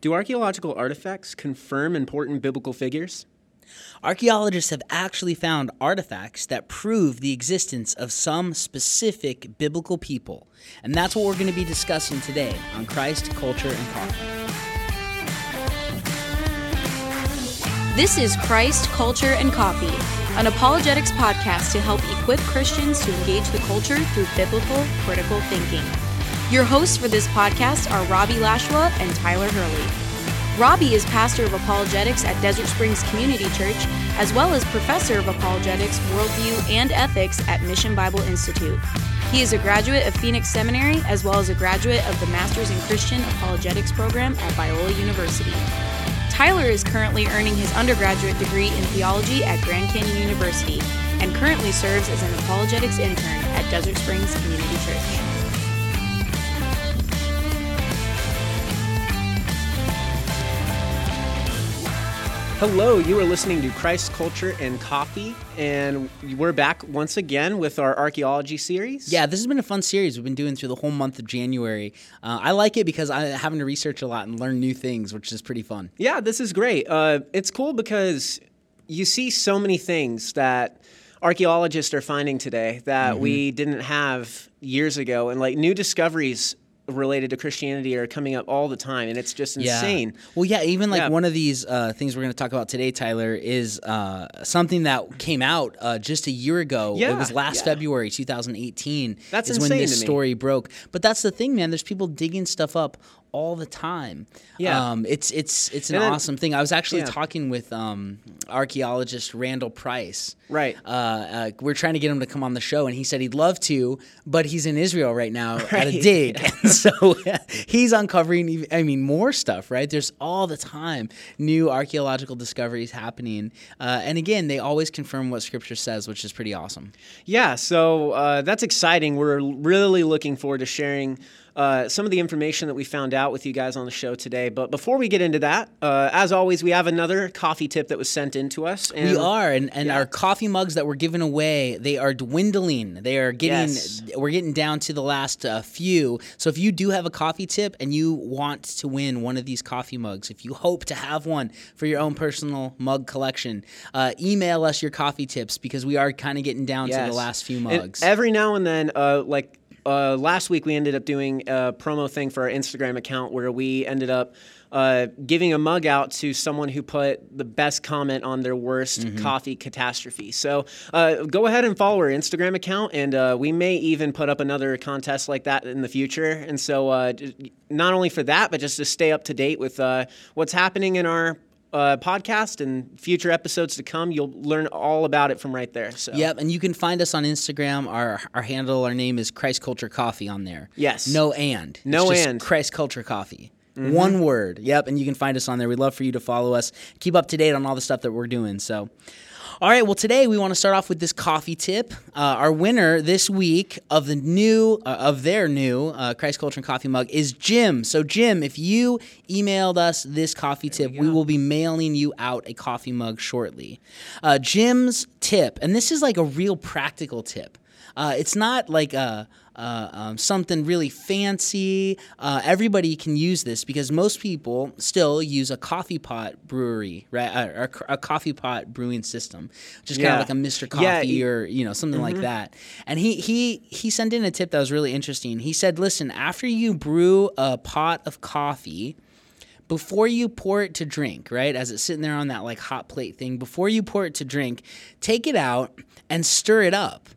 Do archaeological artifacts confirm important biblical figures? Archaeologists have actually found artifacts that prove the existence of some specific biblical people. And that's what we're going to be discussing today on Christ, Culture, and Coffee. This is Christ, Culture, and Coffee, an apologetics podcast to help equip Christians to engage the culture through biblical, critical thinking. Your hosts for this podcast are Robbie Lashua and Tyler Hurley. Robbie is pastor of apologetics at Desert Springs Community Church, as well as professor of apologetics, worldview, and ethics at Mission Bible Institute. He is a graduate of Phoenix Seminary, as well as a graduate of the Masters in Christian Apologetics program at Biola University. Tyler is currently earning his undergraduate degree in theology at Grand Canyon University and currently serves as an apologetics intern at Desert Springs Community Church. Hello, you are listening to Christ, Culture, and Coffee, and we're back once again with our archaeology series. Yeah, this has been a fun series we've been doing through the whole month of January. Uh, I like it because I'm having to research a lot and learn new things, which is pretty fun. Yeah, this is great. Uh, it's cool because you see so many things that archaeologists are finding today that Mm-hmm. we didn't have years ago, and like new discoveries related to Christianity are coming up all the time, and it's just insane. Yeah. Well, yeah, even like Yeah. one of these uh, things we're going to talk about today, Tyler, is uh, something that came out uh, just a year ago. Yeah, it was last yeah. February 2018. That's is when this story broke. But that's the thing, man. There's people digging stuff up all the time. Yeah. um, it's it's it's an then- awesome thing. I was actually Yeah. talking with um, archaeologist Randall Price. Right. Uh, uh, we're trying to get him to come on the show, and he said he'd love to, but he's in Israel right now at a Right. dig, and so he's uncovering. I mean, more stuff. Right? There's all the time new archaeological discoveries happening, uh, and again, they always confirm what Scripture says, which is pretty awesome. Yeah, so uh, that's exciting. We're really looking forward to sharing uh, some of the information that we found out with you guys on the show today. But before we get into that, uh, as always, we have another coffee tip that was sent in to us. And we are, and, and yeah. our coffee mugs that we're giving away, they are dwindling. They are getting, Yes. we're getting down to the last uh, few. So if you do have a coffee tip and you want to win one of these coffee mugs, if you hope to have one for your own personal mug collection, uh, email us your coffee tips because we are kind of getting down to the last few And mugs. every now and then, uh, like uh, last week, we ended up doing a promo thing for our Instagram account where we ended up uh, giving a mug out to someone who put the best comment on their worst Mm-hmm. coffee catastrophe. So uh, go ahead and follow our Instagram account, and uh, we may even put up another contest like that in the future. And so, uh, not only for that, but just to stay up to date with uh, what's happening in our uh, podcast and future episodes to come, you'll learn all about it from right there. So Yep, and you can find us on Instagram. Our our handle, our name is Christ Culture Coffee on there. Yes. No and. No just and. Mm-hmm. Christ Culture Coffee. One word. Yep, and you can find us on there. We'd love for you to follow us. Keep up to date on all the stuff that we're doing. So all right, well, today we want to start off with this coffee tip. Uh, our winner this week of the new, uh, of their new uh, Christ Culture and Coffee mug is Jim. So, Jim, if you emailed us this coffee tip, we, will be mailing you out a coffee mug shortly. Uh, Jim's tip, and this is like a real practical tip. Uh, it's not like a, uh, um, something really fancy. Uh, everybody can use this because most people still use a coffee pot brewery, right? Or a, a coffee pot brewing system, just kind Yeah. of like a Mr. Coffee Yeah, or you know something like that. And he he he sent in a tip that was really interesting. He said, "Listen, after you brew a pot of coffee." before you pour it to drink, right? As it's sitting there on that like hot plate thing, before you pour it to drink, take it out and stir it up.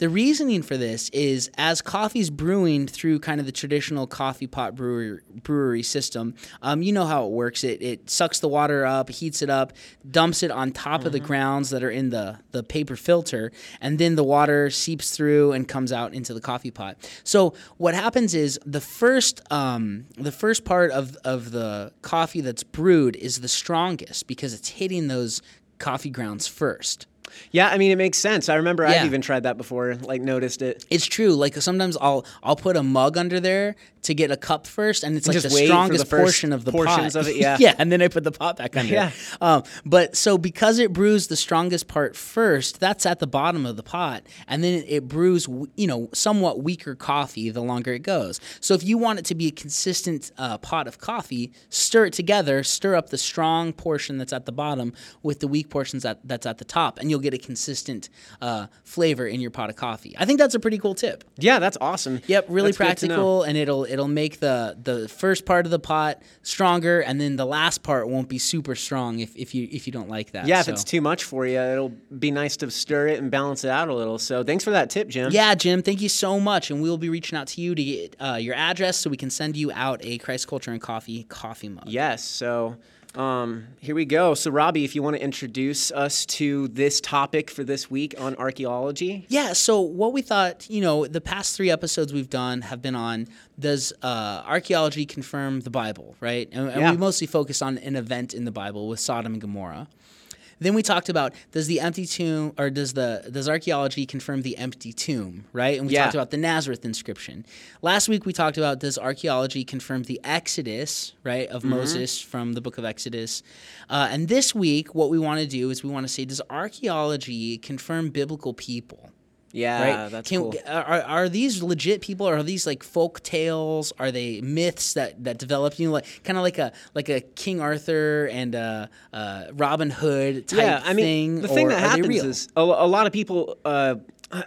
The reasoning for this is as coffee's brewing through kind of the traditional coffee pot brewery, brewery system, um, you know how it works. It, it sucks the water up, heats it up, dumps it on top of the grounds that are in the, the paper filter, and then the water seeps through and comes out into the coffee pot. So what happens is the first um, the first part of, of the coffee that's brewed is the strongest because it's hitting those coffee grounds first. Yeah, I mean it makes sense. I remember Yeah. I've even tried that before, like noticed it. It's true. Like sometimes I'll I'll put a mug under there to get a cup first, and it's like the strongest the portion of the portions pot. of it, yeah. yeah, and then I put the pot back under. Yeah. Um, but so because it brews the strongest part first, that's at the bottom of the pot, and then it brews, you know, somewhat weaker coffee the longer it goes. So if you want it to be a consistent uh, pot of coffee, stir it together, stir up the strong portion that's at the bottom with the weak portions that, that's at the top, and you'll get a consistent uh, flavor in your pot of coffee. I think that's a pretty cool tip. Yeah, that's awesome. Yep, really That's good to know. practical, and it'll it'll make the the first part of the pot stronger, and then the last part won't be super strong if, if you if you don't like that. Yeah, So- if it's too much for you, it'll be nice to stir it and balance it out a little. So thanks for that tip, Jim. yeah, Jim, thank you so much, and we'll be reaching out to you to get uh, your address so we can send you out a Christ Culture and Coffee coffee mug. Yes. So um, here we go. So Robbie, if you want to introduce us to this topic for this week on archaeology. Yeah, so what we thought, you know, the past three episodes we've done have been on does uh, archaeology confirm the Bible, right? And, and Yeah. we mostly focused on an event in the Bible with Sodom and Gomorrah. Then we talked about does the empty tomb or does the does archaeology confirm the empty tomb, right? And we Yeah. talked about the Nazareth inscription. Last week we talked about does archaeology confirm the Exodus, right, of Mm-hmm. Moses from the book of Exodus. Uh, and this week what we want to do is we want to say does archaeology confirm biblical people? Yeah, right? that's Can, cool. Are, are these legit people? Or are these like folk tales? Are they myths that that develop? You know, like kind of like a like a King Arthur and a, uh Robin Hood type yeah, I mean, thing. the thing that happens is a, a lot of people uh,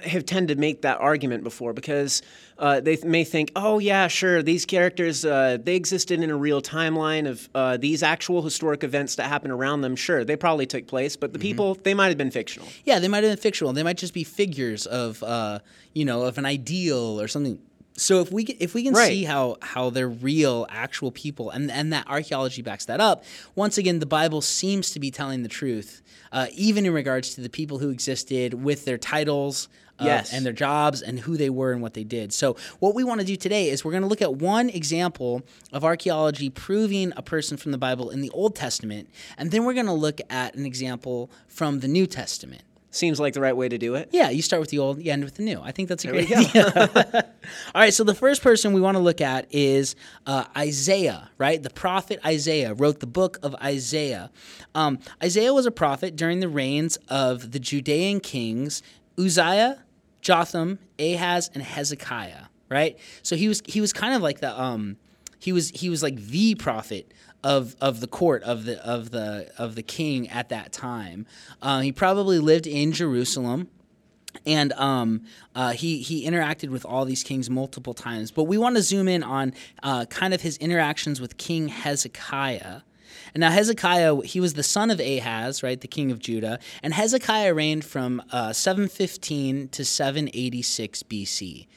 have tended to make that argument before because uh, they th- may think, oh yeah, sure, these characters uh, they existed in a real timeline of uh, these actual historic events that happened around them. Sure, they probably took place, but the Mm-hmm. people they might have been fictional. yeah, they might have been fictional. They might just be figures of uh, you know of an ideal or something. So if we can, if we can Right. see how how they're real, actual people, and and that archaeology backs that up, once again, the Bible seems to be telling the truth, uh, even in regards to the people who existed with their titles. uh, Yes. and their jobs and who they were and what they did. So, what we want to do today is we're going to look at one example of archaeology proving a person from the Bible in the Old Testament, and then we're going to look at an example from the New Testament. Seems like the right way to do it. Yeah, you start with the old, you end with the new. I think that's a we great idea. All right, so the first person we want to look at is uh, Isaiah, right? The prophet Isaiah wrote the book of Isaiah. Um, Isaiah was a prophet during the reigns of the Judean kings Uzziah, Jotham, Ahaz, and Hezekiah, right? So he was he was kind of like the um, he was he was like the prophet of of the court of the of the of the king at that time. Uh, he probably lived in Jerusalem and um, uh, he he interacted with all these kings multiple times. But we want to zoom in on uh, kind of his interactions with King Hezekiah. And now Hezekiah, he was the son of Ahaz, right, the king of Judah, and Hezekiah reigned from uh, 715 to 786 BC.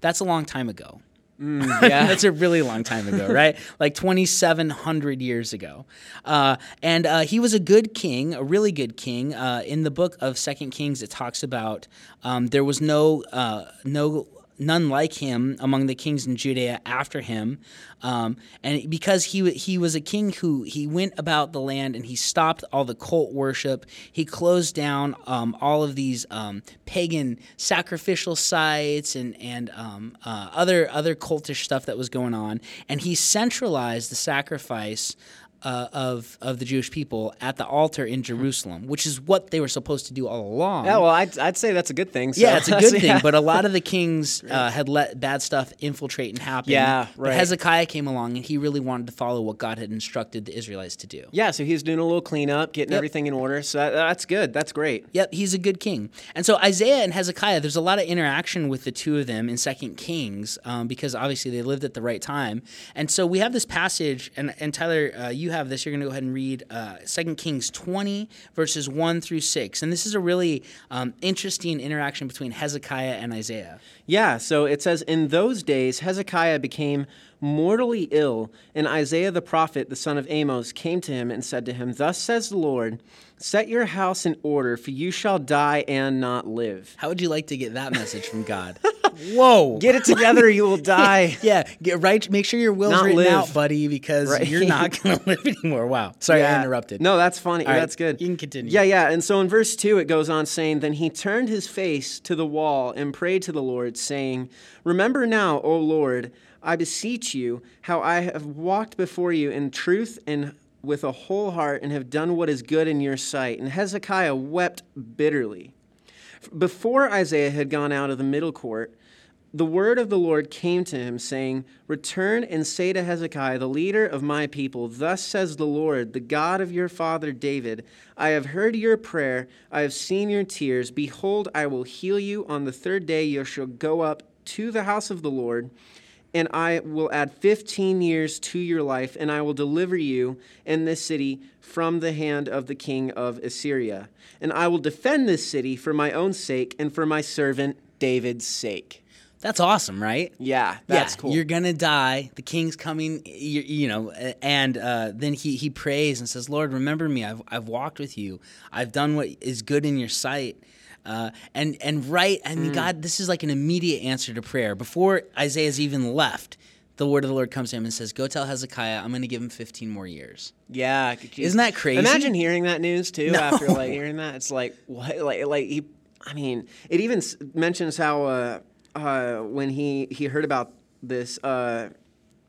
That's a long time ago. Yeah. That's a really long time ago, right? Like 2,700 years ago. Uh, and uh, he was a good king, a really good king. Uh, in the book of Second Kings, it talks about um, there was no uh, no none like him among the kings in Judea after him, um, and because he he was a king who he went about the land and he stopped all the cult worship. He closed down um, all of these um, pagan sacrificial sites and and um, uh, other other cultish stuff that was going on, and he centralized the sacrifice uh, of of the Jewish people at the altar in Jerusalem, which is what they were supposed to do all along. Yeah, well, I'd, I'd say that's a good thing. So. Yeah, it's a good thing, Yeah. but a lot of the kings uh, had let bad stuff infiltrate and happen. Yeah, But right. Hezekiah came along and he really wanted to follow what God had instructed the Israelites to do. Yeah, so he's doing a little cleanup, getting Yep. everything in order. So that, that's good. That's great. Yep, he's a good king. And so Isaiah and Hezekiah, there's a lot of interaction with the two of them in Second Kings um, because obviously they lived at the right time. And so we have this passage, and, and Tyler, uh, you have this. You're going to go ahead and read uh, 2 Kings 20, verses 1 through 6. And this is a really um, interesting interaction between Hezekiah and Isaiah. Yeah, so it says, In those days, Hezekiah became mortally ill, and Isaiah the prophet, the son of Amos, came to him and said to him, Thus says the Lord, Set your house in order, for you shall die and not live. How would you like to get that message from God? Whoa. Get it together, you will die. yeah, get right. Make sure your will's Not written live. out, buddy, because Right. you're not going to live anymore. Wow. Sorry, I interrupted. No, that's funny. Right, that's good. you can continue. Yeah, yeah. And so in verse 2, it goes on saying, Then he turned his face to the wall and prayed to the Lord, saying, Remember now, O Lord, I beseech you, how I have walked before you in truth and with a whole heart and have done what is good in your sight. And Hezekiah wept bitterly. Before Isaiah had gone out of the middle court, the word of the Lord came to him, saying, Return and say to Hezekiah, the leader of my people, Thus says the Lord, the God of your father David, I have heard your prayer, I have seen your tears. Behold, I will heal you. On the third day you shall go up to the house of the Lord, and I will add 15 years to your life, and I will deliver you and this city from the hand of the king of Assyria. And I will defend this city for my own sake and for my servant David's sake. That's awesome, right? Yeah, that's yeah, cool. You're gonna die. The king's coming. You, you know, and uh, then he he prays and says, "Lord, remember me. I've I've walked with you. I've done what is good in your sight." Uh, and and right, I mean, mm. God, this is like an immediate answer to prayer. Before Isaiah's even left, the word of the Lord comes to him and says, "Go tell Hezekiah, I'm going to give him 15 more years." Yeah, isn't that crazy? Imagine hearing that news too. No. After like hearing that, it's like what? Like like he. I mean, it even mentions how. Uh, uh, when he he heard about this, uh,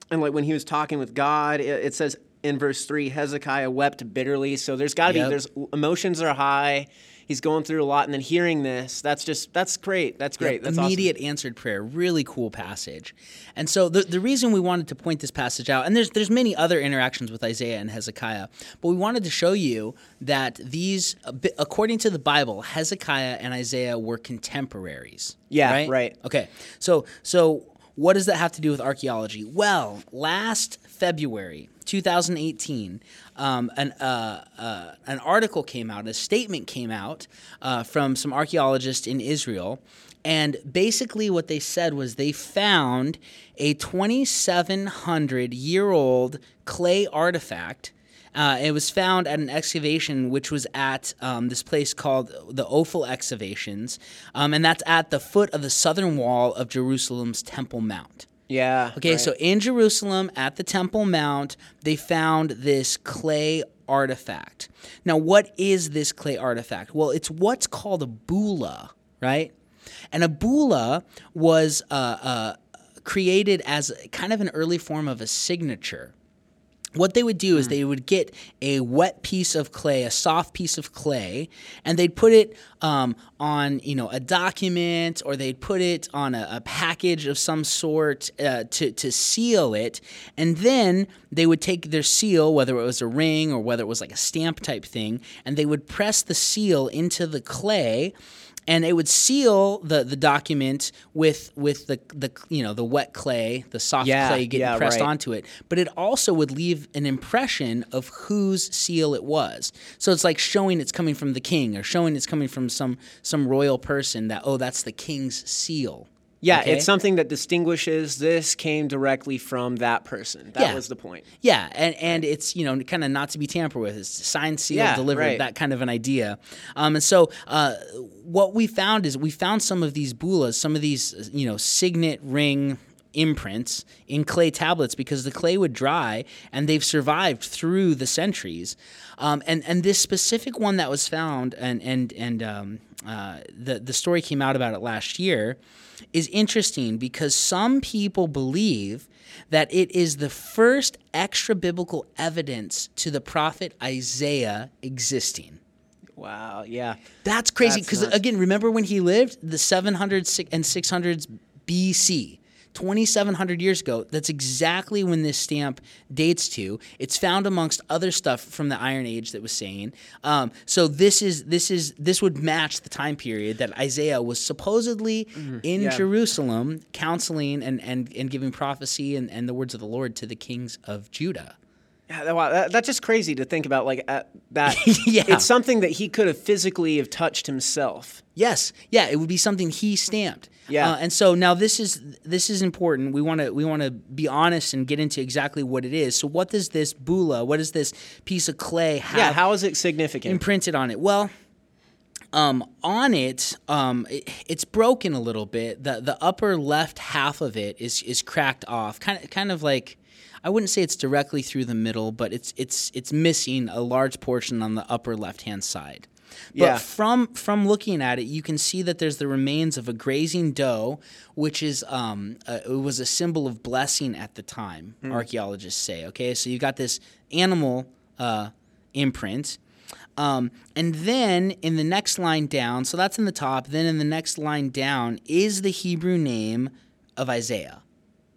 and like when he was talking with God, it, it, says in verse three, Hezekiah wept bitterly. So there's got to yep. be there's emotions are high. He's going through a lot, and then hearing this, that's just that's great. That's great. Yep. That's immediate awesome. answered prayer. Really cool passage. And so the the reason we wanted to point this passage out, and there's there's many other interactions with Isaiah and Hezekiah, but we wanted to show you that these, according to the Bible, Hezekiah and Isaiah were contemporaries. Yeah, right. right. Okay. So so what does that have to do with archaeology? Well, last February 2018, um, an, uh, uh, an article came out, a statement came out uh, from some archaeologists in Israel. And basically, what they said was they found a 2,700 year old clay artifact uh, it was found at an excavation which was at um, this place called the Ophel Excavations, um, and that's at the foot of the southern wall of Jerusalem's Temple Mount. Yeah. Okay, right. so in Jerusalem at the Temple Mount, they found this clay artifact. Now, what is this clay artifact? Well, it's what's called a bulla, right? And a bulla was uh, uh, created as kind of an early form of a signature what they would do is hmm. they would get a wet piece of clay, a soft piece of clay, and they'd put it um, on, you know, a document or they'd put it on a, a package of some sort uh, to to seal it, and then they would take their seal, whether it was a ring or whether it was like a stamp type thing, and they would press the seal into the clay and it would seal the, the document with with the, the you know the wet clay, the soft yeah, clay getting yeah, pressed right. onto it. But it also would leave an impression of whose seal it was. So it's like showing it's coming from the king or showing it's coming from some some royal person that oh that's the king's seal. Yeah, okay? it's something that distinguishes this came directly from that person. That yeah. was the point. Yeah, and and it's you know kind of not to be tampered with. It's signed, sealed, yeah, delivered. Right. That kind of an idea. Um, and so uh, what we found is we found some of these bullas, some of these you know signet ring imprints in clay tablets because the clay would dry and they've survived through the centuries. Um, and and this specific one that was found and and and um, uh, the the story came out about it last year is interesting because some people believe that it is the first extra biblical evidence to the prophet Isaiah existing. Wow, yeah. That's crazy because again, remember when he lived the 700s and 600s BC. 2,700 years ago. That's exactly when this stamp dates to. It's found amongst other stuff from the Iron Age that was saying. Um, so this is this is this would match the time period that Isaiah was supposedly mm-hmm. in yeah. Jerusalem, counseling and, and and giving prophecy and, and the words of the Lord to the kings of Judah. Yeah, wow, that, that's just crazy to think about. Like uh, that, yeah. it's something that he could have physically have touched himself. Yes, yeah, it would be something he stamped. Yeah, uh, and so now this is this is important. We want to we want to be honest and get into exactly what it is. So, what does this bulla? What does this piece of clay have? Yeah, how is it significant? Imprinted on it. Well, um, on it, um, it, it's broken a little bit. the The upper left half of it is is cracked off, kind of kind of like I wouldn't say it's directly through the middle, but it's it's it's missing a large portion on the upper left hand side. But Yeah. from from looking at it, you can see that there's the remains of a grazing doe, which is um, uh, it was a symbol of blessing at the time. Hmm. Archaeologists say. Okay, so you got this animal uh, imprint. Um, and then in the next line down, so that's in the top. Then in the next line down is the Hebrew name of Isaiah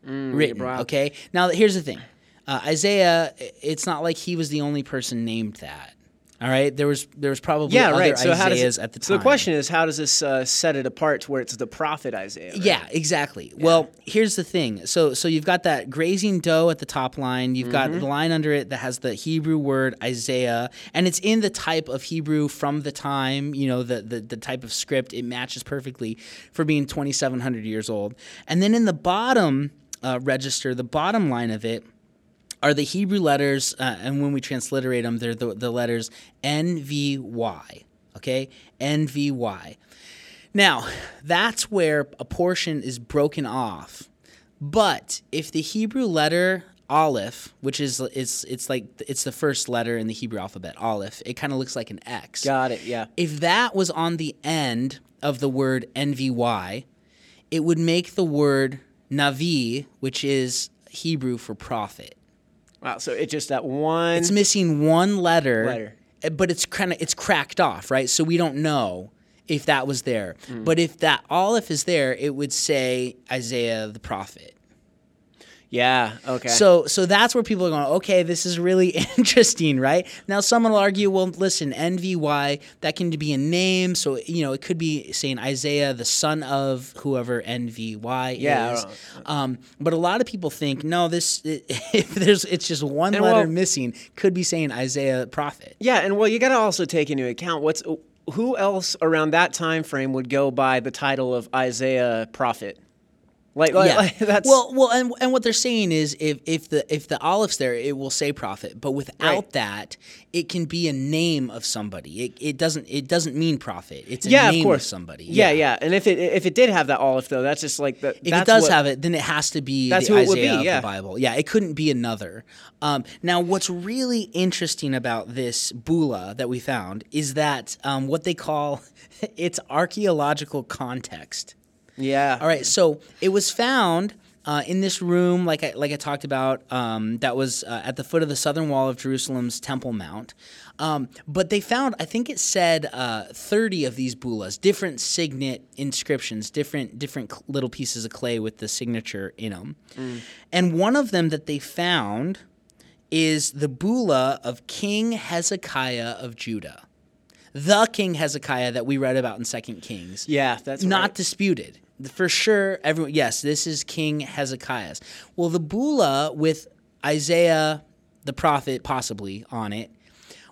written. wow. Okay. Now here's the thing, uh, Isaiah. It's not like he was the only person named that. All right. There was there was probably Yeah, other right. So how does it, at the time. so the question is, how does this uh, set it apart to where it's the prophet Isaiah? right? Yeah, exactly. Well, here's the thing. So so you've got that grazing doe at the top line. You've got Mm-hmm. the line under it that has the Hebrew word Isaiah, and it's in the type of Hebrew from the time. You know, the the, the type of script. It matches perfectly for being 2,700 years old. And then in the bottom uh, register, the bottom line of it are the Hebrew letters, uh, and when we transliterate them, they're the, the letters NVY. Okay, NVY. Now, that's where a portion is broken off. But if the Hebrew letter Aleph, which is it's it's like it's the first letter in the Hebrew alphabet, Aleph, it kind of looks like an X. Got it. Yeah. If that was on the end of the word NVY, it would make the word Navi, which is Hebrew for prophet. Wow. So it's just that one. It's missing one letter, Letter. uh, but it's kind of it's cracked off, right? So we don't know if that was there. But if that Aleph is there, it would say Isaiah the prophet. Yeah. Okay. So so that's where people are going, okay, this is really interesting, right? Now someone will argue, well, listen, NVY, that can be a name, so you know, it could be saying Isaiah, the son of whoever NVY Yeah, is. Um, but a lot of people think, no, this if there's it's just one And letter well- missing, could be saying Isaiah prophet. yeah, and well, you got to also take into account what's who else around that time frame would go by the title of Isaiah prophet. Like, like, yeah. like, that's well, well, and, and what they're saying is if if the if the Aleph's there, it will say prophet, but without Right. that, it can be a name of somebody. It, it doesn't it doesn't mean prophet. It's a yeah, name of course. somebody. Yeah, yeah, And if it if it did have that Aleph though, that's just like the. If it does have it, then it has to be That's the who it would be, Isaiah of yeah. the Bible. Yeah, it couldn't be another. Um, now, what's really interesting about this bulla that we found is that um, what they call its archaeological context. Yeah. All right, so it was found uh, in this room, like I, like I talked about, um, that was uh, at the foot of the southern wall of Jerusalem's Temple Mount. Um, but they found, I think it said, uh, thirty of these bullas, different signet inscriptions, different different cl- little pieces of clay with the signature in them. And one of them that they found is the bulla of King Hezekiah of Judah, the King Hezekiah that we read about in Second Kings Yeah, that's not right. disputed. For sure, everyone. Yes, this is King Hezekiah's. Well, the bulla with Isaiah the prophet possibly on it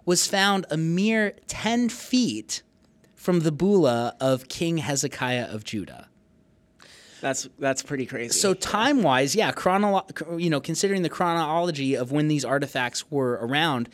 was found a mere ten feet from the bulla of King Hezekiah of Judah. That's that's pretty crazy. So time wise, yeah, chronolo- you know, considering the chronology of when these artifacts were around,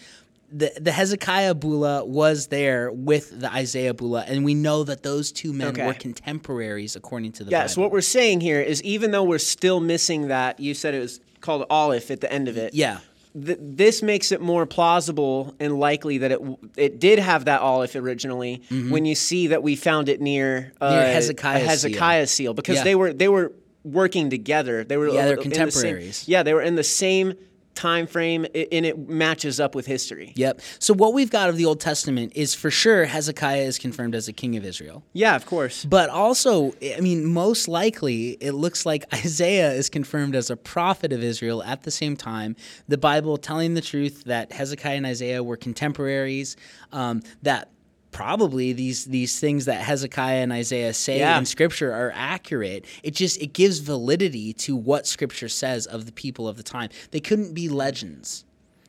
the the Hezekiah bulla was there with the Isaiah bulla, and we know that those two men Okay. were contemporaries according to the yeah. Bible. So what we're saying here is, even though we're still missing that, you said it was called Aleph at the end of it. yeah. th- this makes it more plausible and likely that it w- it did have that Aleph originally. When you see that we found it near, uh, Mm-hmm. Near Hezekiah's a Hezekiah seal, because Yeah. they were they were working together. They were Yeah, they're the same- contemporaries. yeah, they were in the same time frame, and it matches up with history. Yep. So what we've got of the Old Testament is for sure Hezekiah is confirmed as a king of Israel. Yeah, of course. But also, I mean, most likely, it looks like Isaiah is confirmed as a prophet of Israel at the same time. The Bible telling the truth that Hezekiah and Isaiah were contemporaries, um, that probably these these things that Hezekiah and Isaiah say Yeah. in Scripture are accurate. It just it gives validity to what Scripture says of the people of the time. They couldn't be legends.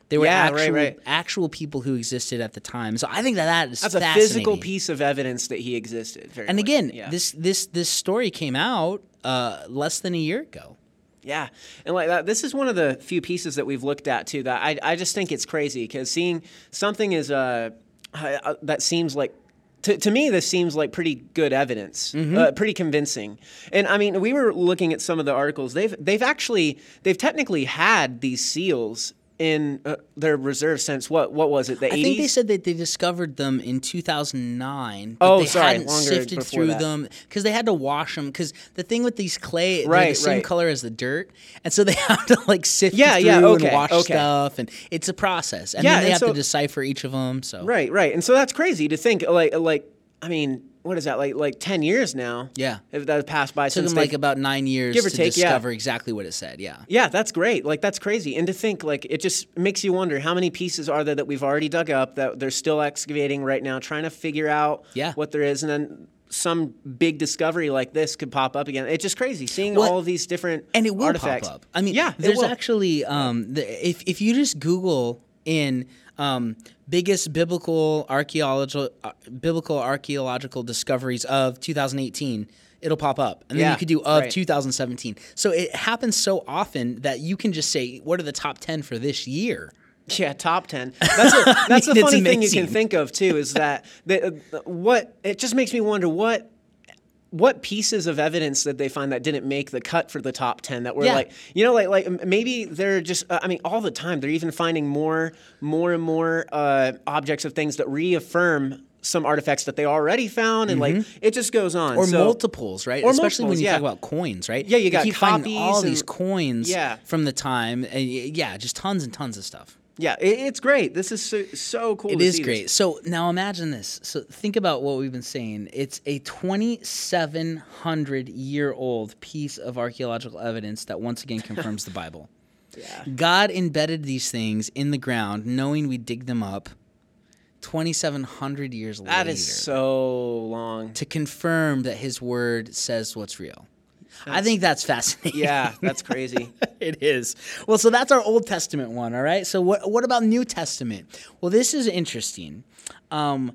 They were Yeah, actual, right. actual people who existed at the time. So I think that that is That's a physical piece of evidence that he existed. Very And much. again, yeah. this this this story came out uh, less than a year ago. Yeah, and like that, this is one of the few pieces that we've looked at too. That I, I just think it's crazy because seeing something is uh, uh, that seems like. To, to me, this seems like pretty good evidence, Mm-hmm. uh, pretty convincing. And I mean, we were looking at some of the articles. They've they've actually they've technically had these seals in uh, their reserve since what? What was it? The I 80s? think they said that they discovered them in 2009. But Oh, they sorry, hadn't longer sifted through that. them because they had to wash them. Because the thing with these clay, they're the Right, same right. color as the dirt, and so they have to like sift Yeah, through yeah, and okay, wash okay. stuff, and it's a process. And Yeah, then they and have so- to decipher each of them. So Right, right. And so that's crazy to think. Like, like I mean, what is that? Like, like ten years now. Yeah. if that passed by Took since them like about nine years Give or to take, yeah. discover exactly what it said. Yeah. Yeah, that's great. Like that's crazy. And to think like it just makes you wonder how many pieces are there that we've already dug up that they're still excavating right now, trying to figure out Yeah. what there is, and then some big discovery like this could pop up again. It's just crazy seeing Well, all these different and it will artifacts. pop up. I mean, yeah, there's actually um, the, if if you just Google in um, biggest biblical archaeological uh, biblical archaeological discoveries of 2018. It'll pop up, and then Yeah, you could do of right. 2017. So it happens so often that you can just say, "What are the top 10 for this year?" Yeah, top ten. That's a, that's the funny thing you can think of too. Is that the, uh, what it just makes me wonder what what pieces of evidence did they find that didn't make the cut for the top 10 that were Yeah. like you know like like maybe they're just uh, i mean all the time they're even finding more more and more uh, objects of things that reaffirm some artifacts that they already found and like it just goes on Mm-hmm. or So- multiples, right? or Especially when you yeah. talk about coins, right? Yeah, you got keep finding all copies these coins Yeah. from the time. and yeah, just tons and tons of stuff. Yeah it, it's great this is so, so cool It is great. this. So now imagine this. So think about what we've been saying. It's a 2,700 year old piece of archaeological evidence that once again confirms the Bible. yeah God embedded these things in the ground, knowing we dig them up 2,700 years later. that is so long to confirm that His Word says what's real. I think that's fascinating. yeah that's crazy it is. Well, so that's our Old Testament one, all right? So what what about New Testament? Well, this is interesting. Um,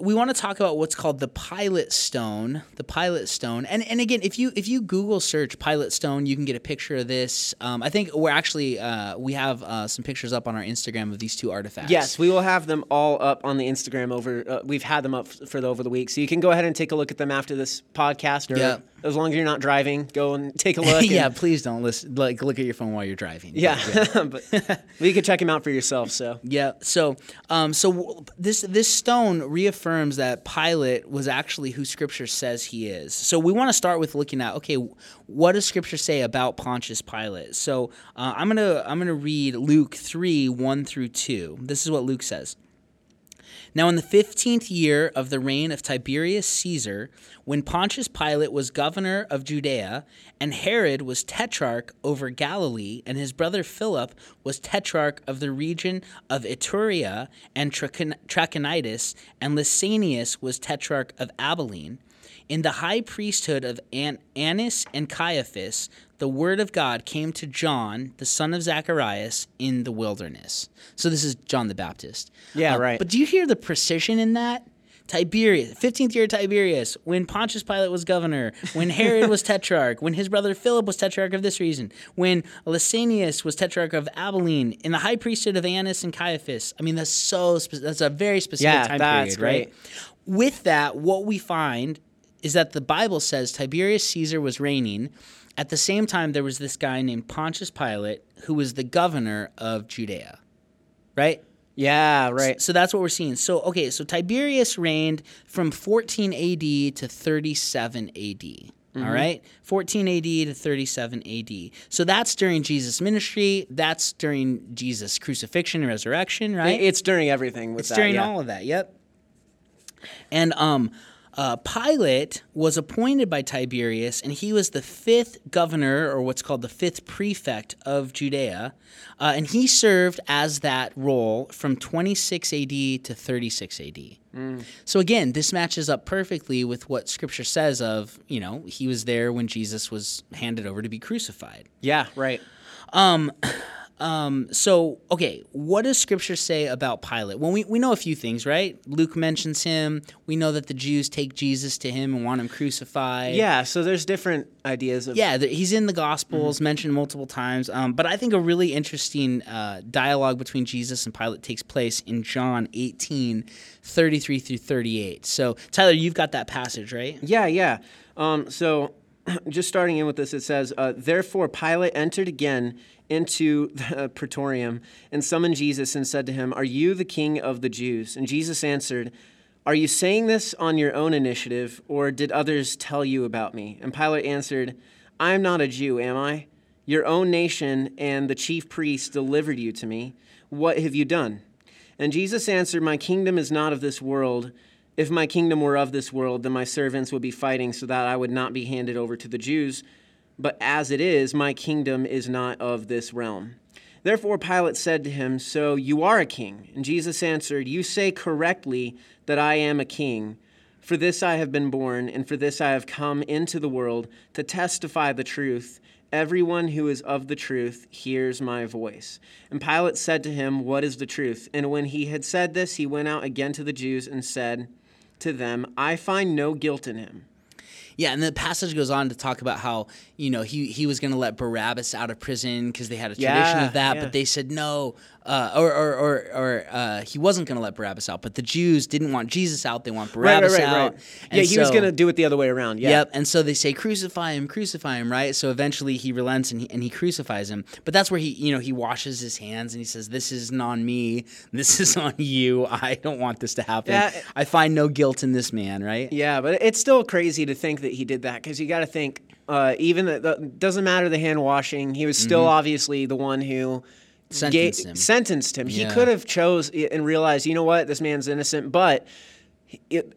we want to talk about what's called the Pilate Stone, the Pilate Stone, and and again, if you if you Google search Pilate Stone, you can get a picture of this. Um, I think we're actually uh, we have uh, some pictures up on our Instagram of these two artifacts. Yes, we will have them all up on the Instagram over. Uh, we've had them up for the, over the week, so you can go ahead and take a look at them after this podcast, or Yeah. As long as you're not driving, go and take a look. and- yeah. Please don't listen. Like, look at your phone while you're driving. But, yeah, but you can check them out for yourself. So Yeah. So, um, so this this stone reaffirms that Pilate was actually who Scripture says he is. So we want to start with looking at okay, what does Scripture say about Pontius Pilate? So uh, I'm gonna I'm gonna read Luke three one through two. This is what Luke says. Now, in the fifteenth year of the reign of Tiberius Caesar, when Pontius Pilate was governor of Judea, and Herod was tetrarch over Galilee, and his brother Philip was tetrarch of the region of Iturea and Trachonitis, and Lysanias was tetrarch of Abilene, in the high priesthood of An- Annas and Caiaphas, the word of God came to John, the son of Zacharias, in the wilderness. So this is John the Baptist. Yeah, Uh, right. But do you hear the precision in that? Tiberius, 15th year of Tiberius, when Pontius Pilate was governor, when Herod was tetrarch, when his brother Philip was tetrarch of this region, when Lysanias was tetrarch of Abilene, in the high priesthood of Annas and Caiaphas. I mean, that's so spe- that's a very specific Yeah, time that's period, right? With that, what we find is that the Bible says Tiberius Caesar was reigning. At the same time, there was this guy named Pontius Pilate who was the governor of Judea, right? yeah, right. So that's what we're seeing. So okay, so Tiberius reigned from 14 AD to 37 AD. All right, 14 AD to 37 AD. So that's during Jesus' ministry. That's during Jesus' crucifixion and resurrection, right? It's during everything. With It's that, during yeah. all of that. Yep. And um, uh, Pilate was appointed by Tiberius, and he was the fifth governor, or what's called the fifth prefect of Judea, uh, and he served as that role from 26 AD to 36 AD. So again, this matches up perfectly with what Scripture says of you know he was there when Jesus was handed over to be crucified. Yeah, right. Um, so, okay, what does Scripture say about Pilate? Well, we, we know a few things, right? Luke mentions him. We know that the Jews take Jesus to him and want him crucified. Yeah, so there's different ideas of Yeah, he's in the Gospels, Mm-hmm. mentioned multiple times. Um, but I think a really interesting uh, dialogue between Jesus and Pilate takes place in John 18, 33 through 38. So, Tyler, you've got that passage, right? Yeah, yeah. Um, so just starting in with this, it says, uh, Therefore Pilate entered again into the praetorium and summoned Jesus and said to him, Are you the king of the Jews? And Jesus answered, Are you saying this on your own initiative, or did others tell you about me? And Pilate answered, I am not a Jew, am I? Your own nation and the chief priests delivered you to me. What have you done? And Jesus answered, My kingdom is not of this world. If my kingdom were of this world, then my servants would be fighting so that I would not be handed over to the Jews. But as it is, my kingdom is not of this realm. Therefore Pilate said to him, So you are a king? And Jesus answered, You say correctly that I am a king. For this I have been born, and for this I have come into the world, to testify the truth. Everyone who is of the truth hears my voice. And Pilate said to him, What is the truth? And when he had said this, he went out again to the Jews and said to them, I find no guilt in him. Yeah, and the passage goes on to talk about how you know he he was going to let Barabbas out of prison because they had a tradition Yeah, of that, yeah. but they said no, uh, or or or, or uh, he wasn't going to let Barabbas out. But the Jews didn't want Jesus out; they want Barabbas out. Yeah, And he was going to do it the other way around. Yeah. Yep. And so they say, crucify him, crucify him, right? So eventually he relents and he, and he crucifies him. But that's where he, you know, he washes his hands and he says, this isn't on me. This is on you. I don't want this to happen. Yeah. I find no guilt in this man, right? Yeah, but it's still crazy to think that he did that because you got to think, uh, even the, the doesn't matter the hand washing. He was still obviously the one who Sentenced him. sentenced him. He could have chose and realized, you know what, this man's innocent, but.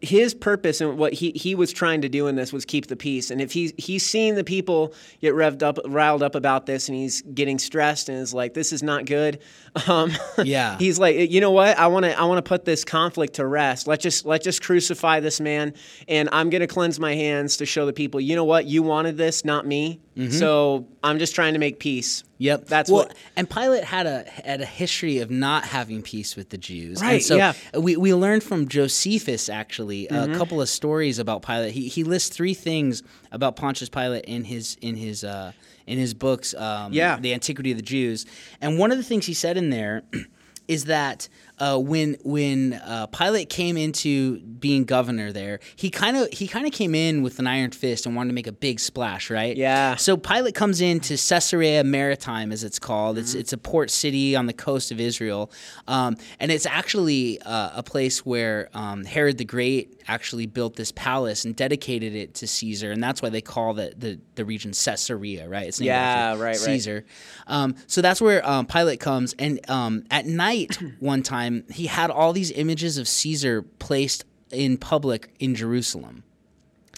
His purpose and what he, he was trying to do in this was keep the peace. And if he he's seen the people get revved up, riled up about this, and he's getting stressed and is like, "This is not good," um, Yeah. he's like, you know what? I want to I want to put this conflict to rest. Let's just let's just crucify this man, and I'm gonna cleanse my hands to show the people, you know what? You wanted this, not me. So I'm just trying to make peace. Yep, That's well, what- And Pilate had a had a history of not having peace with the Jews. And Right, so yeah. Mm-hmm. we we learned from Josephus actually a couple of stories about Pilate. He he lists three things about Pontius Pilate in his in his uh, in his books. Um, Yeah. the Antiquity of the Jews. And one of the things he said in there is that uh, when when uh, Pilate came into being governor there, he kind of he kind of came in with an iron fist and wanted to make a big splash, right? Yeah. So Pilate comes into Caesarea Maritime, as it's called. It's it's a port city on the coast of Israel, um, and it's actually uh, a place where um, Herod the Great actually built this palace and dedicated it to Caesar, and that's why they call the the, the region Caesarea, right? It's named Yeah, after right, right. Caesar. Um, so that's where um, Pilate comes, and um, at night one time he had all these images of Caesar placed in public in Jerusalem.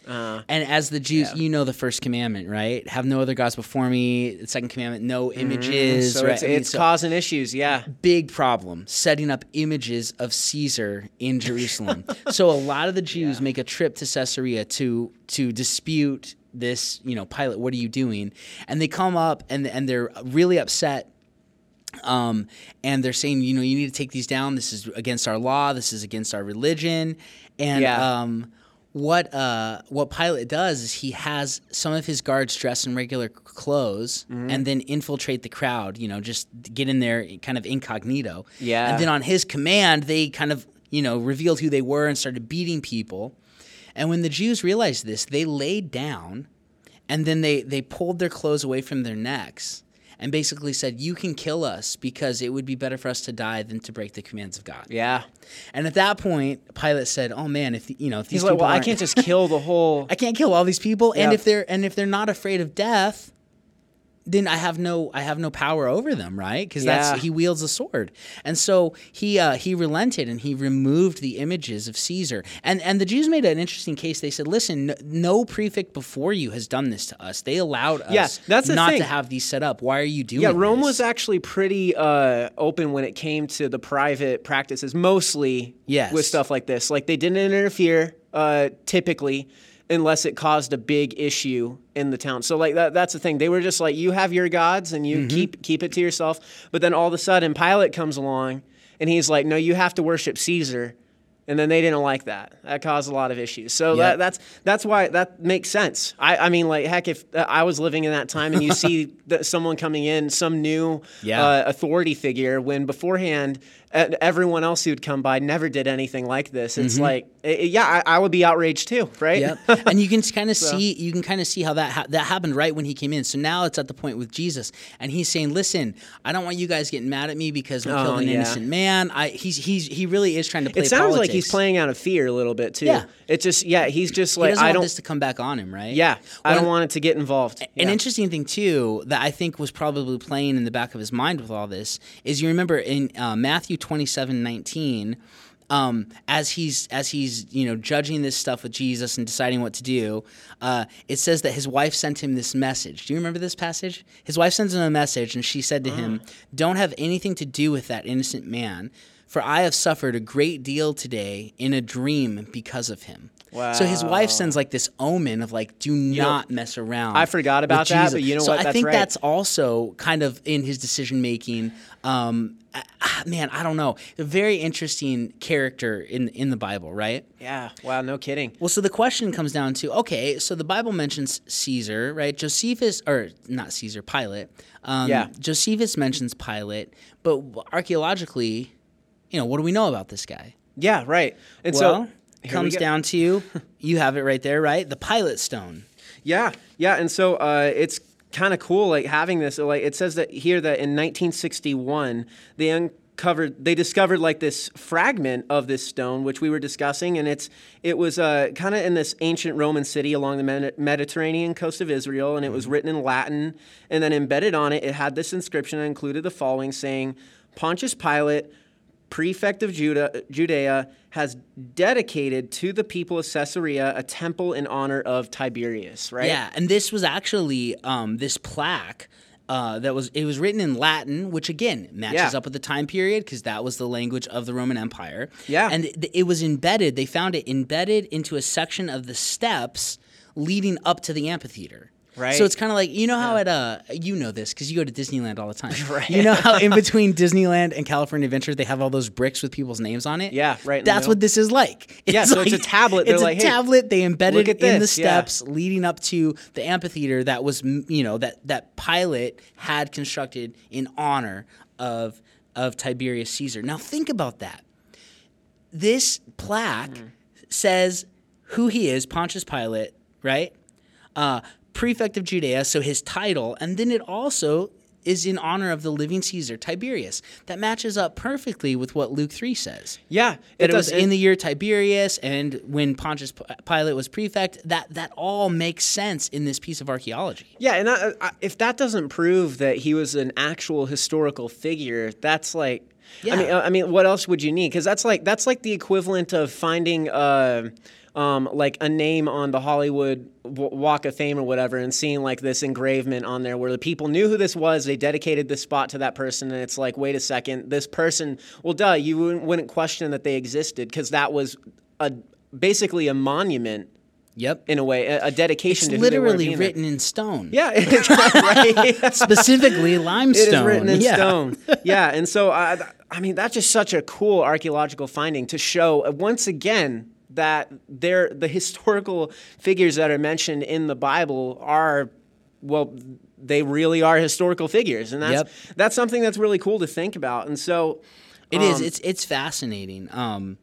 Uh, And as the Jews, Yeah. you know the first commandment, right? Have no other gods before me. The second commandment, no images. Mm-hmm. so right? it's, I mean, it's so- causing issues. Yeah. big problem setting up images of Caesar in Jerusalem. so a lot of the Jews make a trip to Caesarea to to dispute this, you know, Pilate, what are you doing? And they come up and and they're really upset um, and they're saying, you know, you need to take these down. This is against our law. This is against our religion. And Yeah. um, what uh, what Pilate does is he has some of his guards dress in regular clothes Mm-hmm. and then infiltrate the crowd. You know, just get in there kind of incognito. Yeah. And then on his command, they kind of you know revealed who they were and started beating people. And when the Jews realized this, they laid down and then they they pulled their clothes away from their necks and basically said you can kill us because it would be better for us to die than to break the commands of god Yeah. and at that point pilate said oh man if you know if these He's like, well, I can't just kill the whole. i can't kill all these people and if they're and if they're not afraid of death then I have no I have no power over them, right? Because Yeah. that's he wields a sword, and so he uh, he relented and he removed the images of Caesar. And and the Jews made an interesting case. They said, "Listen, no, no prefect before you has done this to us. They allowed us Yeah, that's not thing. to have these set up. Why are you doing?" This? Yeah, Rome this?" was actually pretty uh, open when it came to the private practices, mostly Yes. with stuff like this. Like they didn't interfere uh, typically unless it caused a big issue in the town. So like that, that's the thing. They were just like, you have your gods and you Mm-hmm. keep keep it to yourself. But then all of a sudden, Pilate comes along and he's like, no, you have to worship Caesar. And then they didn't like that. That caused a lot of issues. So Yep. that, that's that's why that makes sense. I, I mean, like heck, if uh, I was living in that time and you see someone coming in, some new Yeah. uh, authority figure, when beforehand everyone else who'd come by never did anything like this, it's like, uh, yeah, I, I would be outraged too, right? Yep. and you can kind of see you can kind of see how that ha- that happened right when he came in. So now it's at the point with Jesus, and he's saying, "Listen, I don't want you guys getting mad at me because we Oh, killed an yeah. innocent man. I he's he's he really is trying to play. It sounds like he's playing out of fear a little bit too. Yeah. It's just yeah, he's just like I want don't. Want this to come back on him, right? yeah, I don't want it to get involved. An Yeah. interesting thing too that I think was probably playing in the back of his mind with all this is you remember in uh, Matthew twenty seven nineteen. Um, as he's as he's you know judging this stuff with Jesus and deciding what to do, uh, it says that his wife sent him this message. Do you remember this passage? His wife sends him a message, and she said to him, "Don't have anything to do with that innocent man, for I have suffered a great deal today in a dream because of him." Wow. So his wife sends like this omen of like, "Do not mess around." I forgot about that, Jesus. but you know so what? I That's think right. that's also kind of in his decision making. Um, ah, man, I don't know. A very interesting character in in the Bible, right? yeah. Wow. No kidding. Well, so the question comes down to okay, so the Bible mentions Caesar, right? Josephus, or not Caesar, Pilate. Um, Yeah. Josephus mentions Pilate, but archaeologically, you know, what do we know about this guy? Yeah. Right. And Well, so we comes down to you You have it right there, right? The Pilate stone. Yeah, yeah, and so uh, it's kind of cool, like having this. Like it says that here that in 1961 they uncovered, they discovered like this fragment of this stone, which we were discussing, and it's it was uh, kind of in this ancient Roman city along the Medi- Mediterranean coast of Israel, and it was written in Latin, and then embedded on it, it had this inscription that included the following, saying, "Pontius Pilate." Prefect of Judah, Judea, has dedicated to the people of Caesarea a temple in honor of Tiberius, right? Yeah, and this was actually um, this plaque. Uh, that was it was written in Latin, which again matches Yeah. up with the time period because that was the language of the Roman Empire. Yeah. and it, it was embedded. They found it embedded into a section of the steps leading up to the amphitheater. Right. So it's kind of like you know how at uh you know this because you go to Disneyland all the time. Right. You know how in between Disneyland and California Adventure they have all those bricks with people's names on it. Yeah, right That's what this is like. Yeah, so it's a tablet. They're It's like, a "Hey, tablet. They embedded at in the this." Yeah. steps leading up to the amphitheater that was you know that that Pilate had constructed in honor of of Tiberius Caesar. Now think about that. This plaque Hmm. says who he is, Pontius Pilate, right? Uh, prefect of Judea, so his title, and then it also is in honor of the living Caesar, Tiberius. That matches up perfectly with what Luke 3 says Yeah, that it, was in the year Tiberius and when Pontius Pilate was prefect. That that all makes sense in this piece of archaeology. Yeah, and I, I, if that doesn't prove that he was an actual historical figure, that's like. Yeah. I mean, I mean, what else would you need? Because that's like that's like the equivalent of finding, uh, um, like a name on the Hollywood w- Walk of Fame or whatever, and seeing like this engravement on there where the people knew who this was, they dedicated this spot to that person, and it's like, wait a second, this person. Well, duh, you wouldn't, wouldn't question that they existed because that was a basically a monument Yep. in a way, a, a dedication It's to who they were literally written in stone. Yeah, right. Specifically limestone. It is written in yeah. stone. Yeah, and so I, I mean that's just such a cool archaeological finding to show uh, once again that they're the historical figures that are mentioned in the Bible are well they really are historical figures and that's Yep. that's something that's really cool to think about and so It is. um, It's it's fascinating. Um,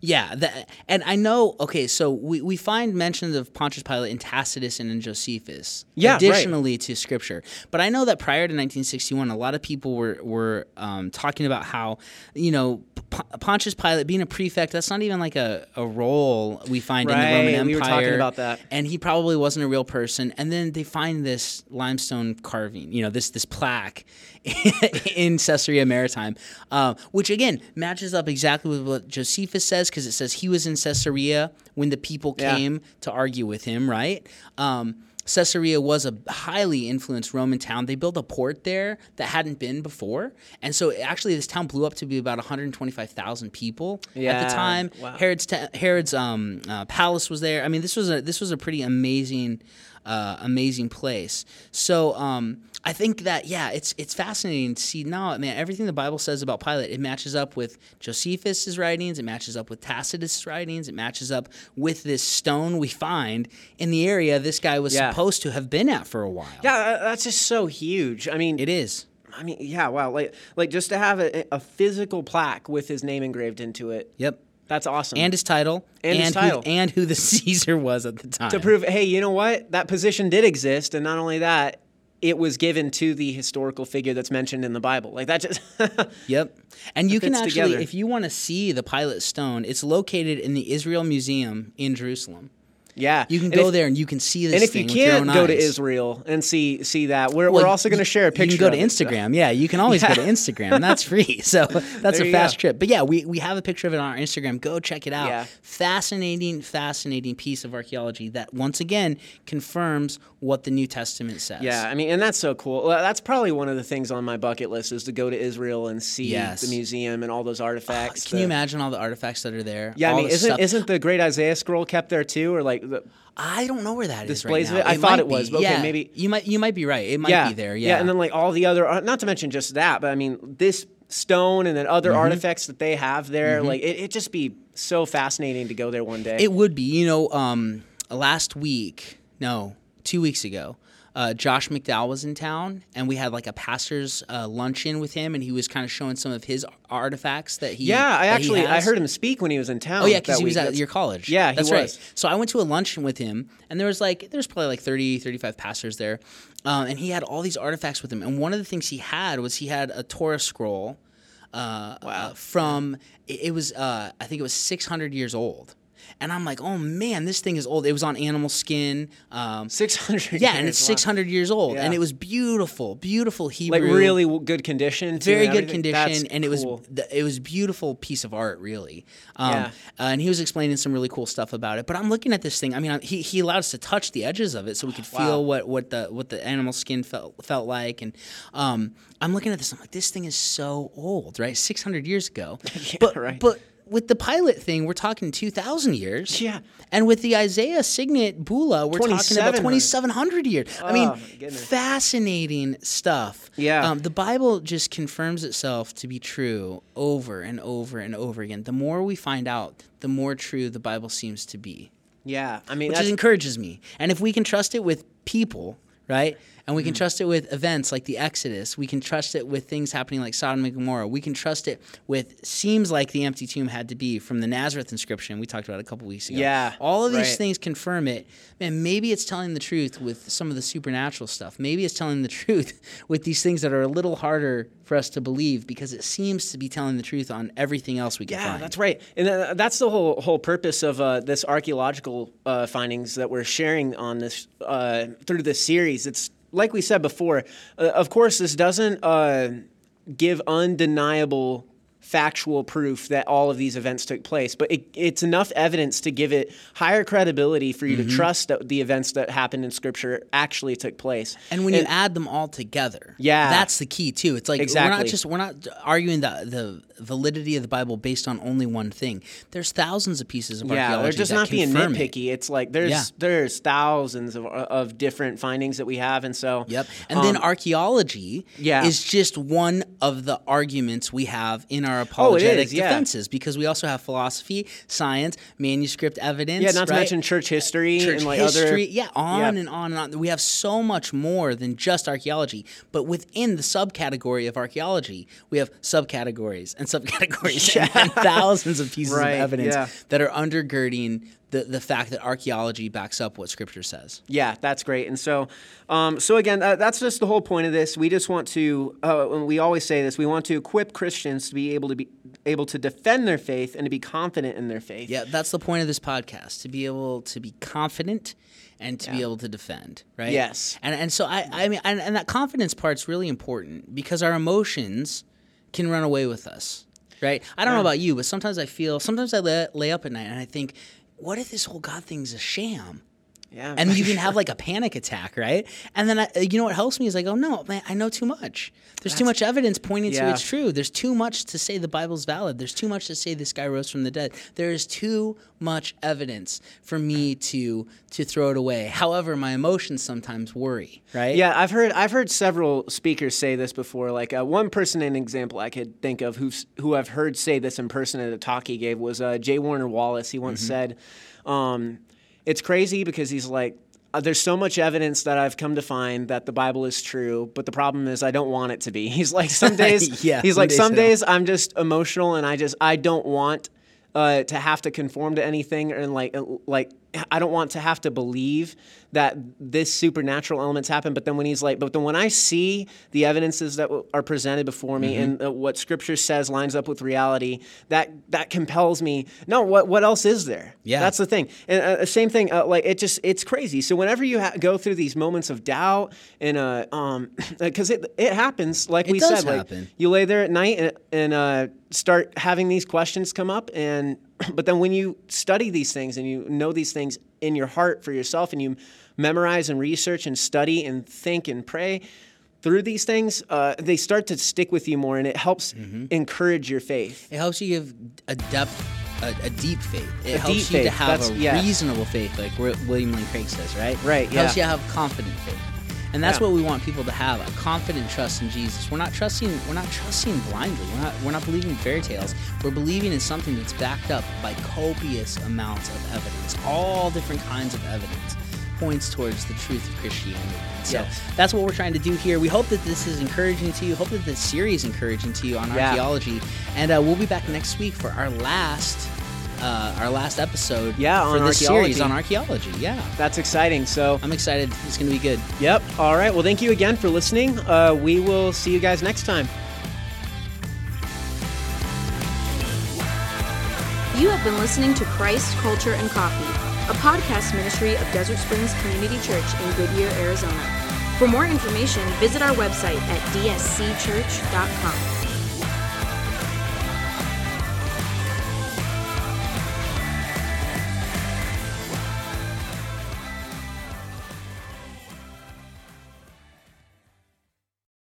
yeah, that, and I know. Okay, so we, we find mentions of Pontius Pilate in Tacitus and in Josephus. Yeah, right. Additionally to Scripture, but I know that prior to 1961, a lot of people were were um, talking about how you know P- Pontius Pilate being a prefect. That's not even like a, a role we find in the Roman Right, Empire. we were talking about that. and he probably wasn't a real person. And then they find this limestone carving, you know, this this plaque in Caesarea Maritima, uh, which again matches up exactly with what Josephus says because it says he was in Caesarea when the people Yeah. came to argue with him, right? Um, Caesarea was a highly influenced Roman town. They built a port there that hadn't been before, and so actually this town blew up to be about 125,000 people at the time. wow. Herod's ta- Herod's um, uh, palace was there. I mean, this was a this was a pretty amazing uh, amazing place. So um, I think that yeah, it's it's fascinating to see now, man. Everything the Bible says about Pilate, it matches up with Josephus's writings, it matches up with Tacitus' writings, it matches up with this stone we find in the area this guy was Yeah. supposed to have been at for a while. Yeah, that's just so huge. I mean, it is. I mean, yeah, wow. Like, like just to have a, a physical plaque with his name engraved into it. Yep. That's awesome. And his title, And his who- title. and who the Caesar was at the time. to prove, hey, you know what? That position did exist, and not only that, it was given to the historical figure that's mentioned in the Bible. Like that just. Yep. And you can actually, together. if you want to see the Pilate Stone, it's located in the Israel Museum in Jerusalem. Yeah. You can And go if- there and you can see this And if you thing with your can't go to. Israel and see see that, we're, Well, we're also going to share a picture. You can go to it, so- Instagram. Yeah, you can always go to Yeah. Instagram. That's free. So that's a fast go. trip. But yeah, we, we have a picture of it on our Instagram. Go check it out. Yeah. Fascinating, fascinating piece of archaeology that once again confirms what the New Testament says. Yeah, I mean, and that's so cool. Well, that's probably one of the things on my bucket list is to go to Israel and see Yes. the museum and all those artifacts. Can you imagine all the artifacts that are there? Yeah, I mean, isn't stuff- isn't the Great Isaiah scroll kept there too, or like the, I don't know where that is Displays right of it? I thought it was, but okay, yeah, maybe- you might you might be right. It might yeah, be there. Yeah, and then like all the other, not to mention just that, but I mean this stone and then other Mm-hmm. artifacts that they have there, like it it just be so fascinating to go there one day. It would be. You know, um, last week, no, two weeks ago, uh, Josh McDowell was in town, and we had like a pastor's uh, luncheon with him, and he was kind of showing some of his artifacts that he. yeah, I actually I heard him speak when he was in town. Oh yeah, because he was at your college. Yeah, he that's was. right. So I went to a luncheon with him, and there was like there's probably like 30, 35 pastors there, um, and he had all these artifacts with him. And one of the things he had was he had a Torah scroll. Uh, uh, from it, it was uh, I think it was six hundred years old, and I'm like, oh man, this thing is old. It was on animal skin. Um, Six hundred. yeah, and it's six hundred years old, and it was beautiful, beautiful Hebrew, like really good condition. very good everything. That's condition, and it was cool. it was beautiful piece of art, really. Um, Yeah. uh, and he was explaining some really cool stuff about it. But I'm looking at this thing. I mean, I- he, he allowed us to touch the edges of it, so we could feel Wow. what, what the what the animal skin felt felt like. And um, I'm looking at this. I'm like, this thing is so old, right? 600 years ago. but right. but with the Pilate thing, we're talking 2,000 years. Yeah. And with the Isaiah signet bulla, we're talking about 2700. 2,700 years. I mean, Oh, fascinating stuff. Yeah. Um, the Bible just confirms itself to be true over and over and over again. The more we find out, the more true the Bible seems to be, Yeah, I mean which just encourages me. And if we can trust it with people, right? And we can Mm-hmm. trust it with events like the Exodus. We can trust it with things happening like Sodom and Gomorrah. We can trust it with seems like the empty tomb had to be from the Nazareth inscription we talked about a couple weeks ago. Yeah, All of these right. things confirm it. Man, maybe it's telling the truth with some of the supernatural stuff. Maybe it's telling the truth with these things that are a little harder for us to believe because it seems to be telling the truth on everything else we can Yeah, find. that's right, and uh, that's the whole whole purpose of uh, this archaeological uh, findings that we're sharing on this uh, through this series. It's like we said before. Uh, of course, this doesn't uh, give undeniable factual proof that all of these events took place, but it, it's enough evidence to give it higher credibility for you Mm-hmm. to trust that the events that happened in Scripture actually took place. And when you add them all together, Yeah. that's the key too. It's like exactly. we're not just we're not arguing the the validity of the Bible based on only one thing. There's thousands of pieces of Yeah, archaeology they're just not being confirm it. nitpicky. It's like there's Yeah. there's thousands of of different findings that we have, and so Yep. And then um, archaeology yeah. is just one of the arguments we have in our Oh, it apologetic is, yeah. defenses because we also have philosophy, science, manuscript evidence. yeah, not to right? mention church history church and like history, other yeah, on Yeah. and on and on. We have so much more than just archaeology, but within the subcategory of archaeology, we have subcategories and subcategories and, and thousands of pieces Right, of evidence yeah. that are undergirding the, the fact that archaeology backs up what Scripture says. Yeah, that's great. And so, um, so again, uh, that's just the whole point of this. We just want to, uh, we always say this, we want to equip Christians to be able to be able to defend their faith and to be confident in their faith. Yeah, that's the point of this podcast to be able to be confident and to be able to defend, right? Yes. And and so I I mean and, and that confidence part's really important because our emotions can run away with us, right? I don't know about you, but sometimes I feel sometimes I lay, lay up at night and I think, what if this whole God thing's a sham? Yeah. And you can have like a panic attack, right? And then I, you know what helps me is I go, no, man, I know too much. There's too much evidence pointing to it's true. There's too much to say the Bible's valid. There's too much to say this guy rose from the dead. There is too much evidence for me to to throw it away. However, my emotions sometimes worry, right? Yeah, I've heard I've heard several speakers say this before. Like uh, one person, an example I could think of who's who I've heard say this in person at a talk he gave was uh, J. Warner Wallace. He once said, um, "It's crazy because he's like." Uh, there's so much evidence that I've come to find that the Bible is true, but the problem is I don't want it to be. He's like some days, Yeah, he's some like days some days I'm just emotional and I just I don't want uh, to have to conform to anything and like uh, like I don't want to have to believe that this supernatural elements happen. But then when he's like, but then when I see the evidences that w- are presented before me Mm-hmm. and uh, what Scripture says lines up with reality, that that compels me. No, what what else is there? Yeah. that's the thing. And uh, same thing. Uh, like it just it's crazy. So whenever you ha- go through these moments of doubt and uh um because it it happens like It we said like you lay there at night and, and uh, start having these questions come up and but then when you study these things and you know these things in your heart for yourself and you memorize and research and study and think and pray through these things uh, they start to stick with you more and it helps Mm-hmm. encourage your faith It helps you give a depth, a, a deep faith. It A helps you to have that's- a yeah. reasonable faith, like Wi- William Lane Craig says, right? Right, It helps you have confident faith. And that's Yeah. what we want people to have, a confident trust in Jesus. We're not trusting we're not trusting blindly. We're not we're not believing fairy tales. We're believing in something that's backed up by copious amounts of evidence. All different kinds of evidence points towards the truth of Christianity. So Yes. that's what we're trying to do here. We hope that this is encouraging to you. Hope that this series is encouraging to you on Yeah. archaeology. And uh, we'll be back next week for our last uh, our last episode Yeah, for on this series archaeology. on archaeology. Yeah. that's exciting so I'm excited. It's going to be good. yep all right well thank you again for listening uh, we will see you guys next time You have been listening to Christ, Culture, and Coffee, a podcast ministry of Desert Springs Community Church in Goodyear, Arizona. For more information, visit our website at dscchurch.com.